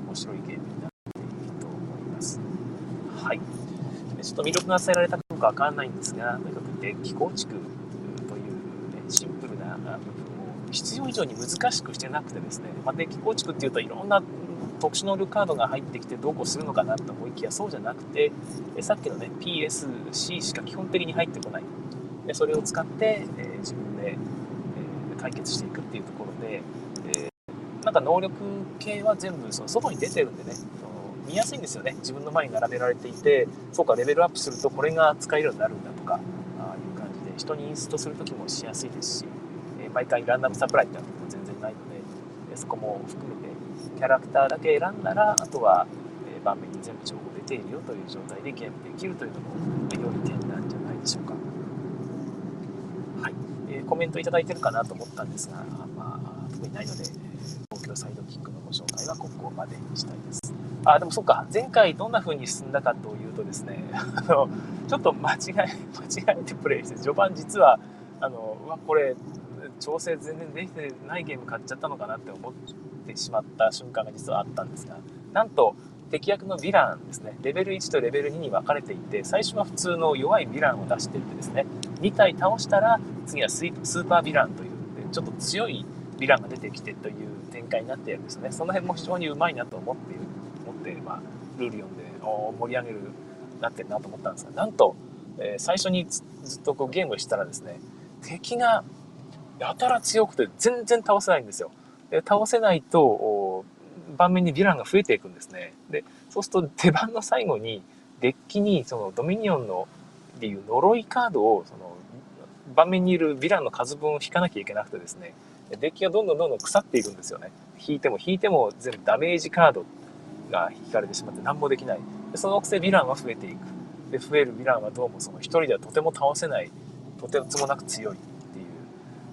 面白いゲームになっていると思いますはいちょっと魅力が伝えられたかどうかわかんないんですがとにかくデッキ構築という、ね、シンプルな部分を必要以上に難しくしてなくてですね、まあ、デッキ構築っていうといろんな特殊能力カードが入ってきてどうこうするのかなと思いきやそうじゃなくてさっきのね PSC しか基本的に入ってこない。でそれを使って、えー、自分で、えー、解決していくっていうところで、えー、なんか能力系は全部その外に出てるんでね見やすいんですよね自分の前に並べられていてそうかレベルアップするとこれが使えるようになるんだとかあいう感じで人にインストする時もしやすいですし、え毎回ランダムサプライってのも全然ないので、そこも含めてキャラクターだけ選んだらあとは、え盤面に全部情報出ているよという状態でゲームできるというのも良い点なんじゃないでしょうか。はい、えー、コメントいただいてるかなと思ったんですが、まあ、特にないので、東京サイドキックのご紹介はここまでにしたいです。あ、でもそっか、前回どんな風に進んだかというとですね、あの、ちょっと間違え、間違えてプレイして、序盤実は、あの、うわ、これ、調整全然できてないゲーム買っちゃったのかなって思ってしまった瞬間が実はあったんですが、なんと、敵役のヴィランですね、レベル1とレベル2に分かれていて、最初は普通の弱いヴィランを出していってですね、2体倒したら、次はスーパーヴィランという、ちょっと強いヴィランが出てきてという展開になっているんですね。その辺も非常にうまいなと思っている、まあ、ルール読んで、お盛り上げる、なってるなと思ったんですが、なんと、えー、最初にずっとこうゲームしたらですね、敵がやたら強くて全然倒せないんですよ。で倒せないと、盤面にヴィランが増えていくんですね。で、そうすると手番の最後に、デッキにそのドミニオンのっていう呪いカードをその盤面にいるヴィランの数分を引かなきゃいけなくてですね、デッキがどんどんどんどん腐っていくんですよね。引いても引いても全部ダメージカードが引かれてしまって何もできない。でそのくせヴィランは増えていく。で、増えるヴィランはどうもその一人ではとても倒せない、とてつもなく強いっていう。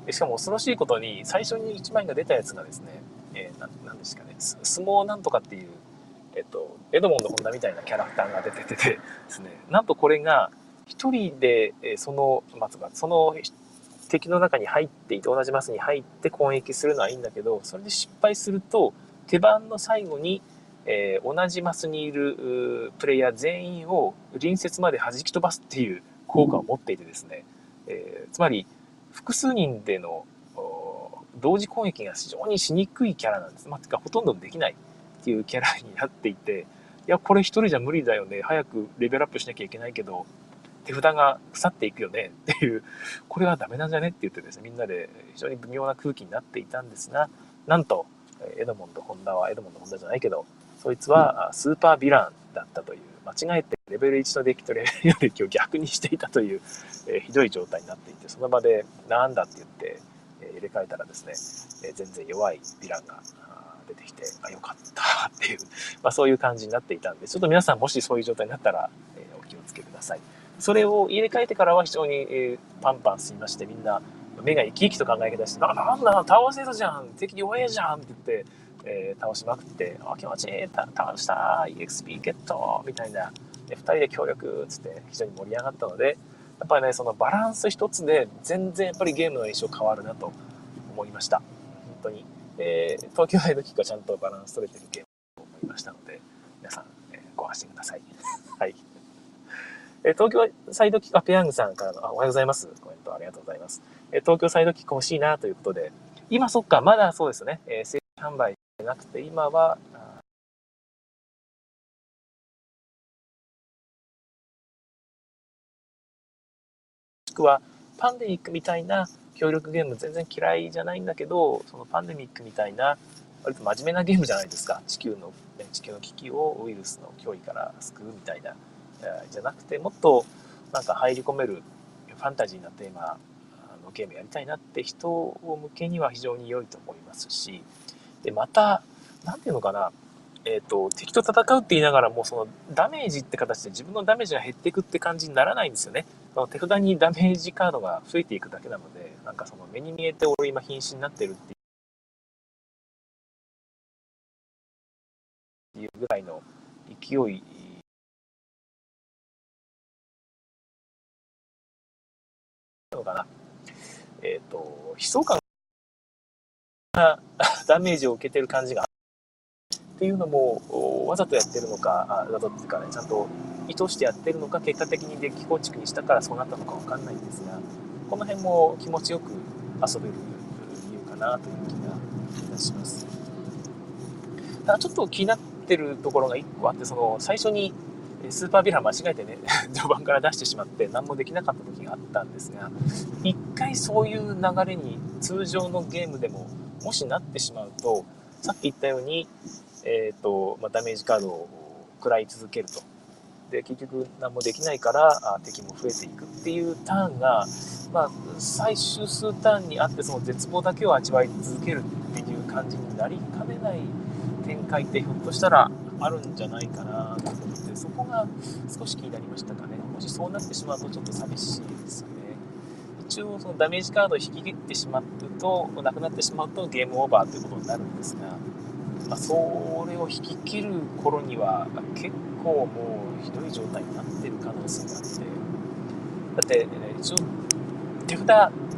でしかも恐ろしいことに、最初に1枚が出たやつがですね、えー、なんですかね、相撲なんとかっていう、えっと、エドモンド・ホンダみたいなキャラクターが出ててですね、なんとこれが、一人で、その、まずは、その敵の中に入っていて、同じマスに入って攻撃するのはいいんだけど、それで失敗すると、手番の最後に、えー、同じマスにいるプレイヤー全員を隣接まで弾き飛ばすっていう効果を持っていてですね、えー、つまり複数人での同時攻撃が非常にしにくいキャラなんです。まあ、てかほとんどできないっていうキャラになっていて、いや、これ一人じゃ無理だよね。早くレベルアップしなきゃいけないけど、手札が腐っていくよねっていう、これはダメなんじゃねって言ってですね、みんなで非常に微妙な空気になっていたんですが、なんと、エドモンド・ホンダはエドモンド・ホンダじゃないけど、そいつはスーパーヴィランだったという、間違えてレベル1のデッキとレベル4デッキを逆にしていたという、えー、ひどい状態になっていて、その場でなんだって言って、えー、入れ替えたらですね、えー、全然弱いヴィランが出てきて、あ、よかったっていう、まあ、そういう感じになっていたんで、ちょっと皆さんもしそういう状態になったら、えお気をつけください。それを入れ替えてからは非常に、えパンパン進みまして、みんな目が生き生きと考え方して、な、なんだ、倒せるじゃん敵弱えじゃんって言って、えー、倒しまくって、あ、気持ちいい、倒した EXP ゲットみたいな、で2人で協力つって非常に盛り上がったので、やっぱりね、そのバランス一つで全然やっぱりゲームの印象変わるなと思いました。本当に。えー、東京大のキックはちゃんとバランス取れてるゲームと思いましたので、皆さん、えー、ご安心ください。はい。え、東京サイドキック、あ、ペヤングさんからの、あ、おはようございます。コメントありがとうございます。え、東京サイドキック欲しいなということで、今そっか、まだそうですね、えー、正規販売なくて、今は、くはパンデミックみたいな協力ゲーム全然嫌いじゃないんだけど、そのパンデミックみたいな、割と真面目なゲームじゃないですか。地球の、地球の危機をウイルスの脅威から救うみたいな、じゃなくて、もっとなんか入り込めるファンタジーなテーマのゲームやりたいなって人を向けには非常に良いと思いますし、で、また、なんていうのかな、えっ、ー、と、敵と戦うって言いながらも、そのダメージって形で自分のダメージが減っていくって感じにならないんですよね。その手札にダメージカードが増えていくだけなので、なんかその目に見えて俺今瀕死になってるっていうぐらいの勢いのかな。えっ、ー、と、悲壮感がダメージを受けてる感じが。っていうのもわざとやってるのかわざとっていうかね。ちゃんと意図してやってるのか結果的にデッキ構築にしたからそうなったのか分かんないんですがこの辺も気持ちよく遊べる理由かなという気がいたします。ただちょっと気になってるところが1個あってその最初にスーパーヴィラ間違えてね 序盤から出してしまって何もできなかった時があったんですが一回そういう流れに通常のゲームでももしなってしまうとさっき言ったようにえーとまあ、ダメージカードを食らい続けると。で結局何もできないから敵も増えていくっていうターンが、まあ、最終数ターンにあってその絶望だけを味わい続けるっていう感じになりかねない展開ってひょっとしたらあるんじゃないかなと思ってそこが少し気になりましたかねもしそうなってしまうとちょっと寂しいですよね一応そのダメージカードを引き切ってしまうとなくなってしまうとゲームオーバーということになるんですが、まあ、それを引き切る頃には結構もうひどい状態になってる可能性があって。だって、ね、一応手札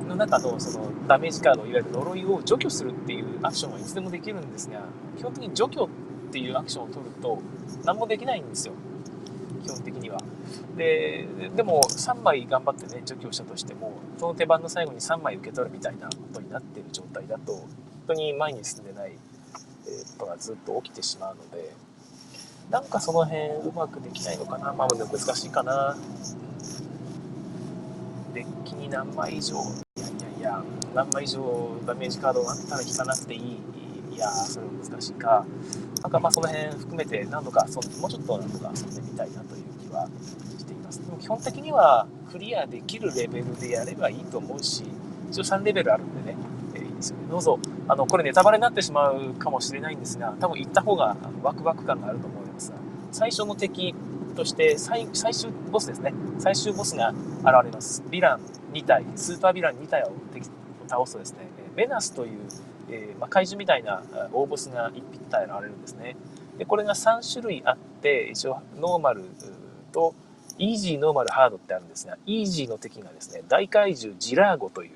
の中のそのダメージカードいわゆる呪いを除去するっていうアクションはいつでもできるんですが基本的に除去っていうアクションを取ると何もできないんですよ。基本的には。ででも3枚頑張ってね除去したとしてもその手番の最後に3枚受け取るみたいなことになっている状態だと本当に前に進んでないことがずっと起きてしまうのでなんかその辺うまくできないのかなまあでも難しいかな。デッキに何枚以上いやいやいや何枚以上ダメージカードがあったら引かなくていいいやそれも難しいか。なんかまあその辺含めて何度かそもうちょっと何度か遊んでみたいなという気は基本的にはクリアできるレベルでやればいいと思うし一応3レベルあるんでね、えー、いいですよね。どうぞ。あのこれネタバレになってしまうかもしれないんですが多分行った方がワクワク感があると思います。が最初の敵として最最終ボスですね。最終ボスが現れます。ヴィラン2体スーパーヴィラン2体を倒すとですねベナスというえー、ま、怪獣みたいな大ボスが1匹体現れるんですね。でこれが3種類あって一応ノーマルとイージーノーマルハードってあるんですがイージーの敵がですね大怪獣ジラーゴという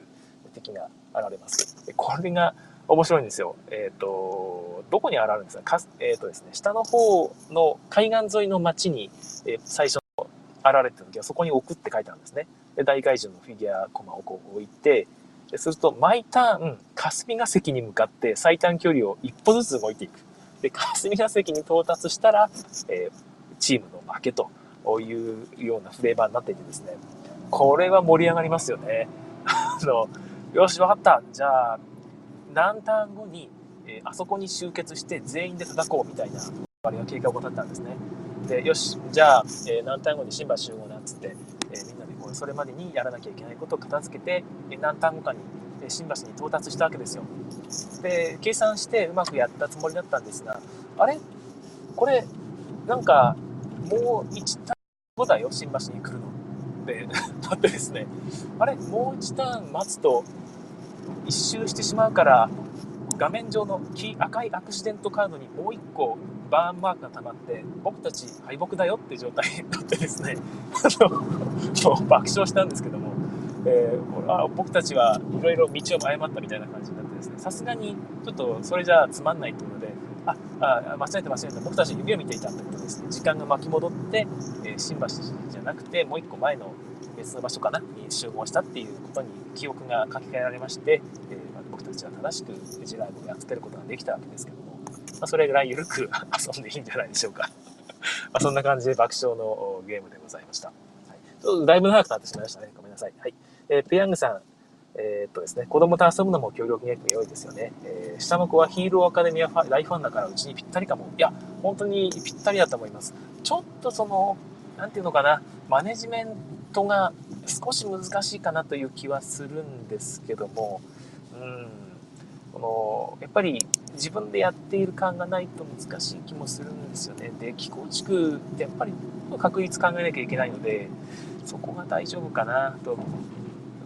敵が現れます。これが面白いんですよ。えっ、ー、とどこに現れるんですか？か、えっ、ー、とですね下の方の海岸沿いの町に、えー、最初の現れてた時はそこに置くって書いてあるんですね。で大怪獣のフィギュアコマをこう置いてすると、毎ターン、霞が関に向かって最短距離を一歩ずつ動いていく。で、霞が関に到達したら、えー、チームの負けというようなフレーバーになっていてですね、これは盛り上がりますよね。あの、よし、わかった。じゃあ、何ターン後に、えー、あそこに集結して全員で叩こうみたいな、あれが計画を立ったんですね。で、よし、じゃあ、えー、何ターン後に新橋集合なんつって、えー、みんなでこうそれまでにやらなきゃいけないことを片付けて、えー、何ターン後かに、え新橋に到達したわけですよ。で、計算してうまくやったつもりだったんですが、あれ？これ、なんか、もう1ターン後だよ、新橋に来るの？で、なってですね、あれもう1ターン待つと、1周してしまうから、画面上の赤いアクシデントカードにもう1個バーンマークが溜まって、僕たち敗北だよっていう状態になってですね、あの、爆笑したんですけども、えー、あ僕たちはいろいろ道を誤ったみたいな感じになってですね、さすがにちょっとそれじゃあつまんないっていうので、あ、あ間違えて間違えて、僕たち指を見ていたってことですね、時間が巻き戻って、え、新橋じゃなくて、もう一個前の別の場所かな、に集合したっていうことに記憶が書き換えられまして、えー、僕たちは正しくジライブをやっつけることができたわけですけども、まあ、それぐらい緩く遊んでいいんじゃないでしょうか。まあそんな感じで爆笑のゲームでございました。はい、ちょっとだいぶ長くなってしまいましたね。ごめんなさい。はい。えー、ペヤングさん、えー、っとですね、子供と遊ぶのも協力ゲーム良いですよね。えー、下の子はヒーローアカデミア大ファンだからうちにぴったりかも。いや、本当にぴったりだと思います。ちょっとその、なんていうのかな、マネジメントが少し難しいかなという気はするんですけども、うん、このやっぱり自分でやっている感がないと難しい気もするんですよね。で、気構築ってやっぱり確率考えなきゃいけないので、そこが大丈夫かなと、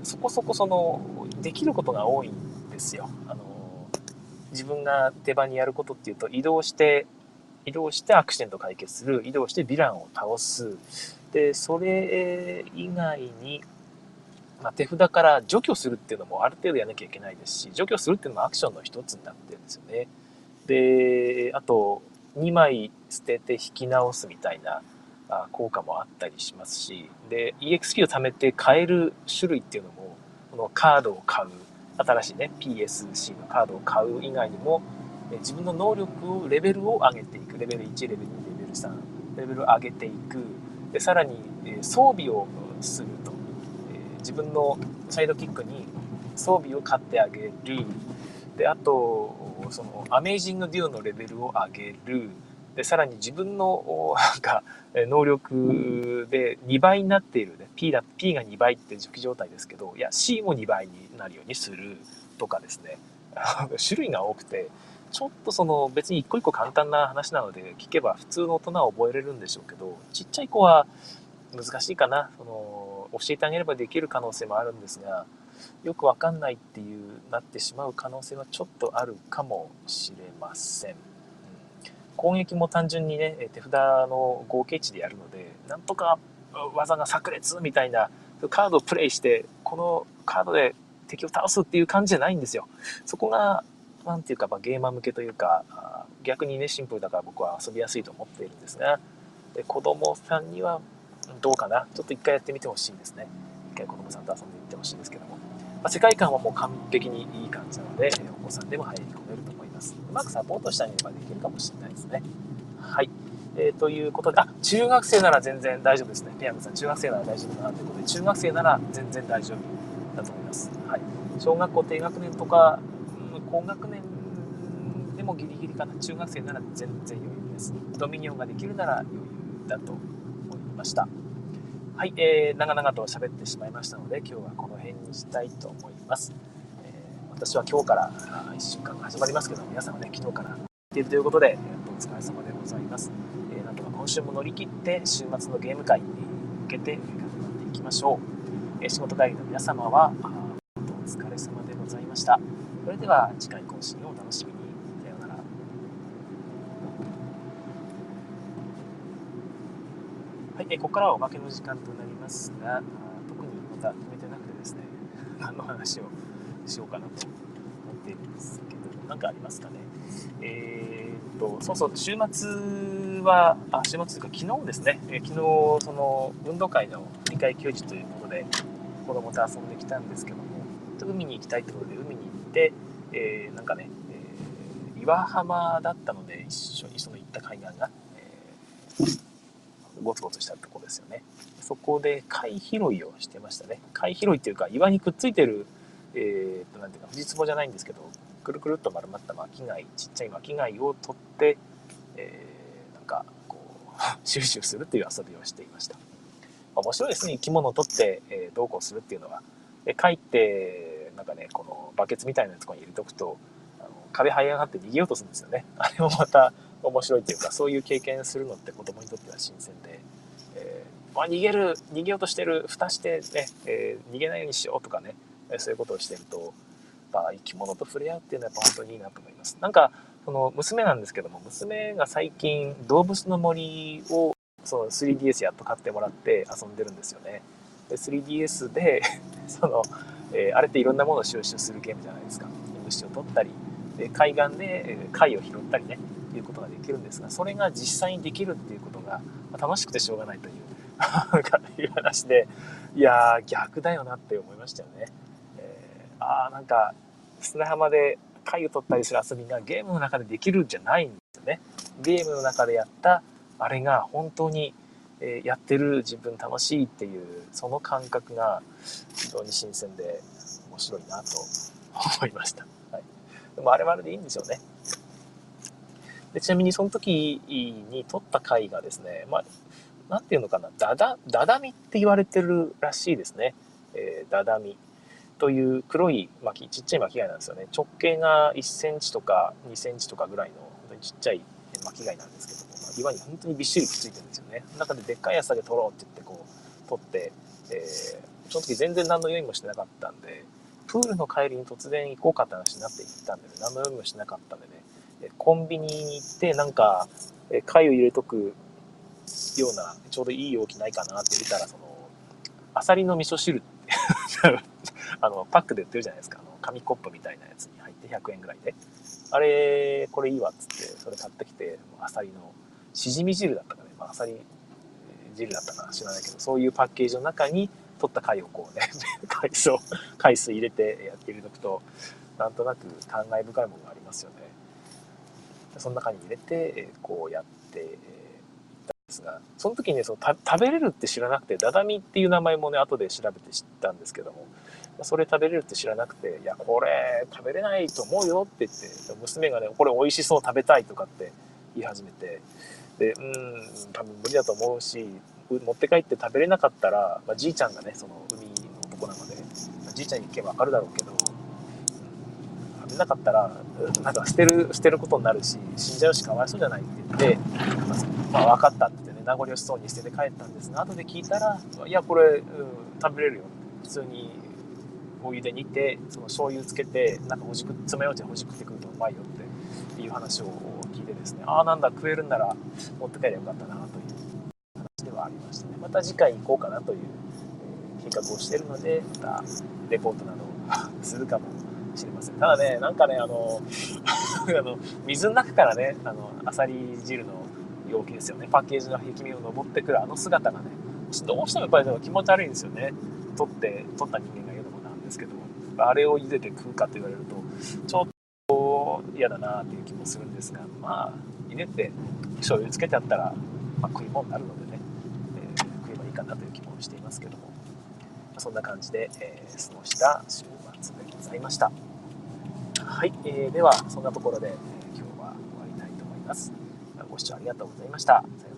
そこそこその、できることが多いんですよ。あの、自分が手番にやることっていうと、移動して、移動してアクシデント解決する、移動してヴィランを倒す。で、それ以外に、まあ、手札から除去するっていうのもある程度やらなきゃいけないですし、除去するっていうのもアクションの一つになってるんですよね。で、あと、2枚捨てて引き直すみたいな効果もあったりしますし、で、EXP を貯めて買える種類っていうのも、のカードを買う、新しいね、PSC のカードを買う以外にも、自分の能力を、レベルを上げていく。レベル1、レベル2、レベル3、レベルを上げていく。で、さらに装備をすると。自分のサイドキックに装備を買ってあげる。で、あと、その、アメージングデュオのレベルを上げる。で、さらに自分の、なんか、能力で2倍になっている、ね、P だ、P が2倍って初期状態ですけど、いや、C も2倍になるようにするとかですね、種類が多くて、ちょっとその別に一個一個簡単な話なので聞けば普通の大人は覚えれるんでしょうけど、ちっちゃい子は難しいかな。その教えてあげればできる可能性もあるんですが、よくわかんないっていうなってしまう可能性はちょっとあるかもしれません。攻撃も単純にね、手札の合計値でやるので、なんとか技が炸裂みたいなカードをプレイして、このカードで敵を倒すっていう感じじゃないんですよ。そこが、なんていうか、まあ、ゲーマー向けというか、逆にね、シンプルだから僕は遊びやすいと思っているんですが、で子供さんにはどうかな？ちょっと一回やってみてほしいんですね。一回子供さんと遊んでみてほしいんですけども。まあ、世界観はもう完璧にいい感じなので、お子さんでも入り込めるとます。うまくサポートしてあげればできるかもしれないですね。はい。えー、ということで、あ、中学生なら全然大丈夫ですね。ペアムさん、中学生なら大丈夫だなということで、中学生なら全然大丈夫だと思います。はい。小学校低学年とか、うん、高学年でもギリギリかな。中学生なら全然余裕です。ドミニオンができるなら余裕だと思いました。はい、えー、長々と喋ってしまいましたので、今日はこの辺にしたいと思います。私は今日から1週間が始まりますけど、皆さんはね、昨日からっているということで、お疲れ様でございます。えー、なんとか今週も乗り切って、週末のゲーム会に向けて頑張っていきましょう。えー、仕事帰りの皆様は、お疲れ様でございました。それでは次回更新をお楽しみに。さようなら。はい、えー、ここからはおまけの時間となりますが、特にまた決めてなくてですね、何の話をしようかなと思っているんですけど、何かありますかね？えー、っと、そうそう、週末は、あ、週末というか昨日ですね、えー、昨日、その、運動会の振り替え休日ということで、子供と遊んできたんですけども、海に行きたいということで海に行って、えー、なんかね、えー、岩浜だったので一緒にその行った海岸が、えー、ゴツゴツしたとこですよね。そこで貝拾いをしてましたね。貝拾いっていうか岩にくっついてる、えー、と、なんていうか、藤壺じゃないんですけど、くるくるっと丸まった巻貝、ちっちゃい巻貝を取って、えー、なんか、こう、収集するっていう遊びをしていました。面白いですね。生き物を取って、えー、どうこうするっていうのは。で、貝って、なんかね、このバケツみたいなところに入れとくと、あの壁這い上がって逃げようとするんですよね。あれもまた面白いっていうか、そういう経験するのって子供にとっては新鮮で、えー、まあ、逃げる、逃げようとしてる、蓋してね、えー、逃げないようにしようとかね、そういうことをしてると、ぱ生き物と触れ合うっていうのはやっぱ本当にいいなと思います。なんか、その娘なんですけども、娘が最近動物の森をその 3DS やっと買ってもらって遊んでるんですよね。で 3DS で その、えー、あれっていろんなものを収集するゲームじゃないですか。虫を取ったり、で海岸で貝を拾ったりね、いうことができるんですが、それが実際にできるっていうことが楽しくてしょうがないという いう話で、いやー逆だよなって思いましたよね。あ、なんか、砂浜で貝を取ったりする遊びがゲームの中でできるんじゃないんですよね。ゲームの中でやったあれが本当に、えやってる自分楽しいっていう、その感覚が非常に新鮮で面白いなと思いました。はい。でもあれはあれでいいんでしょうね。でちなみにその時に撮った貝がですね、まあ、なんていうのかな、ダダ、ダダミって言われてるらしいですね。えー、ダダミ。という黒い巻き、ちっちゃい巻き貝なんですよね。直径が1センチとか2センチとかぐらいの本当にちっちゃい巻き貝なんですけども、まあ、岩に本当にびっしりくっついてるんですよね。中ででっかいやつだけ取ろうって言ってこう取って、えー、その時全然何の用意もしてなかったんで、プールの帰りに突然行こうかって話になって行ったんでね、何の用意もしなかったんでね、コンビニに行ってなんか貝を入れとくようなちょうどいい容器ないかなって見たらそのアサリの味噌汁って あの、パックで売ってるじゃないですか。あの、紙コップみたいなやつに入って100円ぐらいで。あれ、これいいわっつって、それ買ってきて、アサリの、しじみ汁だったかね。まあ、アサリ汁だったかな知らないけど、そういうパッケージの中に取った貝をこうね、海藻、海水入れてやって入れとくと、なんとなく感慨深いものがありますよね。その中に入れて、こうやって、ですが、その時にね、その食べれるって知らなくて、ダダミっていう名前もね、後で調べて知ったんですけども、それ食べれるって知らなくて、いや、これ食べれないと思うよって言って、娘がね、これ美味しそう食べたいとかって言い始めてでうん多分無理だと思うし持って帰って食べれなかったら、まあ、じいちゃんがねその海の男なので、まあ、じいちゃんに行けば分かるだろうけど、なかったらなんか捨てる捨てることになるし死んじゃうしかわいそうじゃないって言って、まあ、分かったって言ってね名残惜しそうに捨てて帰ったんですが後で聞いたらいやこれ、うん、食べれるよ。普通にお湯で煮てその醤油つけてなんかほじく爪楊枝ほじくってくるとうまいよっていう話を聞いてですねああなんだ食えるんなら持って帰ればよかったなという話ではありましたね。また次回行こうかなという計画をしているのでまたレポートなどを するかも。しれません。ただねなんかねあの あの水の中からねあのアサリ汁の容器ですよね。パッケージの壁面を登ってくるあの姿がねどうしてもやっぱり気持ち悪いんですよね。取って取った人間が言うのもなんですけどあれを茹でて食うかと言われるとちょっと嫌だなっていう気もするんですがまあ茹でて醤油つけてあったら、まあ、食い物になるのでね、えー、食えばいいかなという気もしていますけども。そんな感じで、えー、過ごした週末でございました。はい、えー、ではそんなところで、え今日は終わりたいと思いますご視聴ありがとうございました。さよなら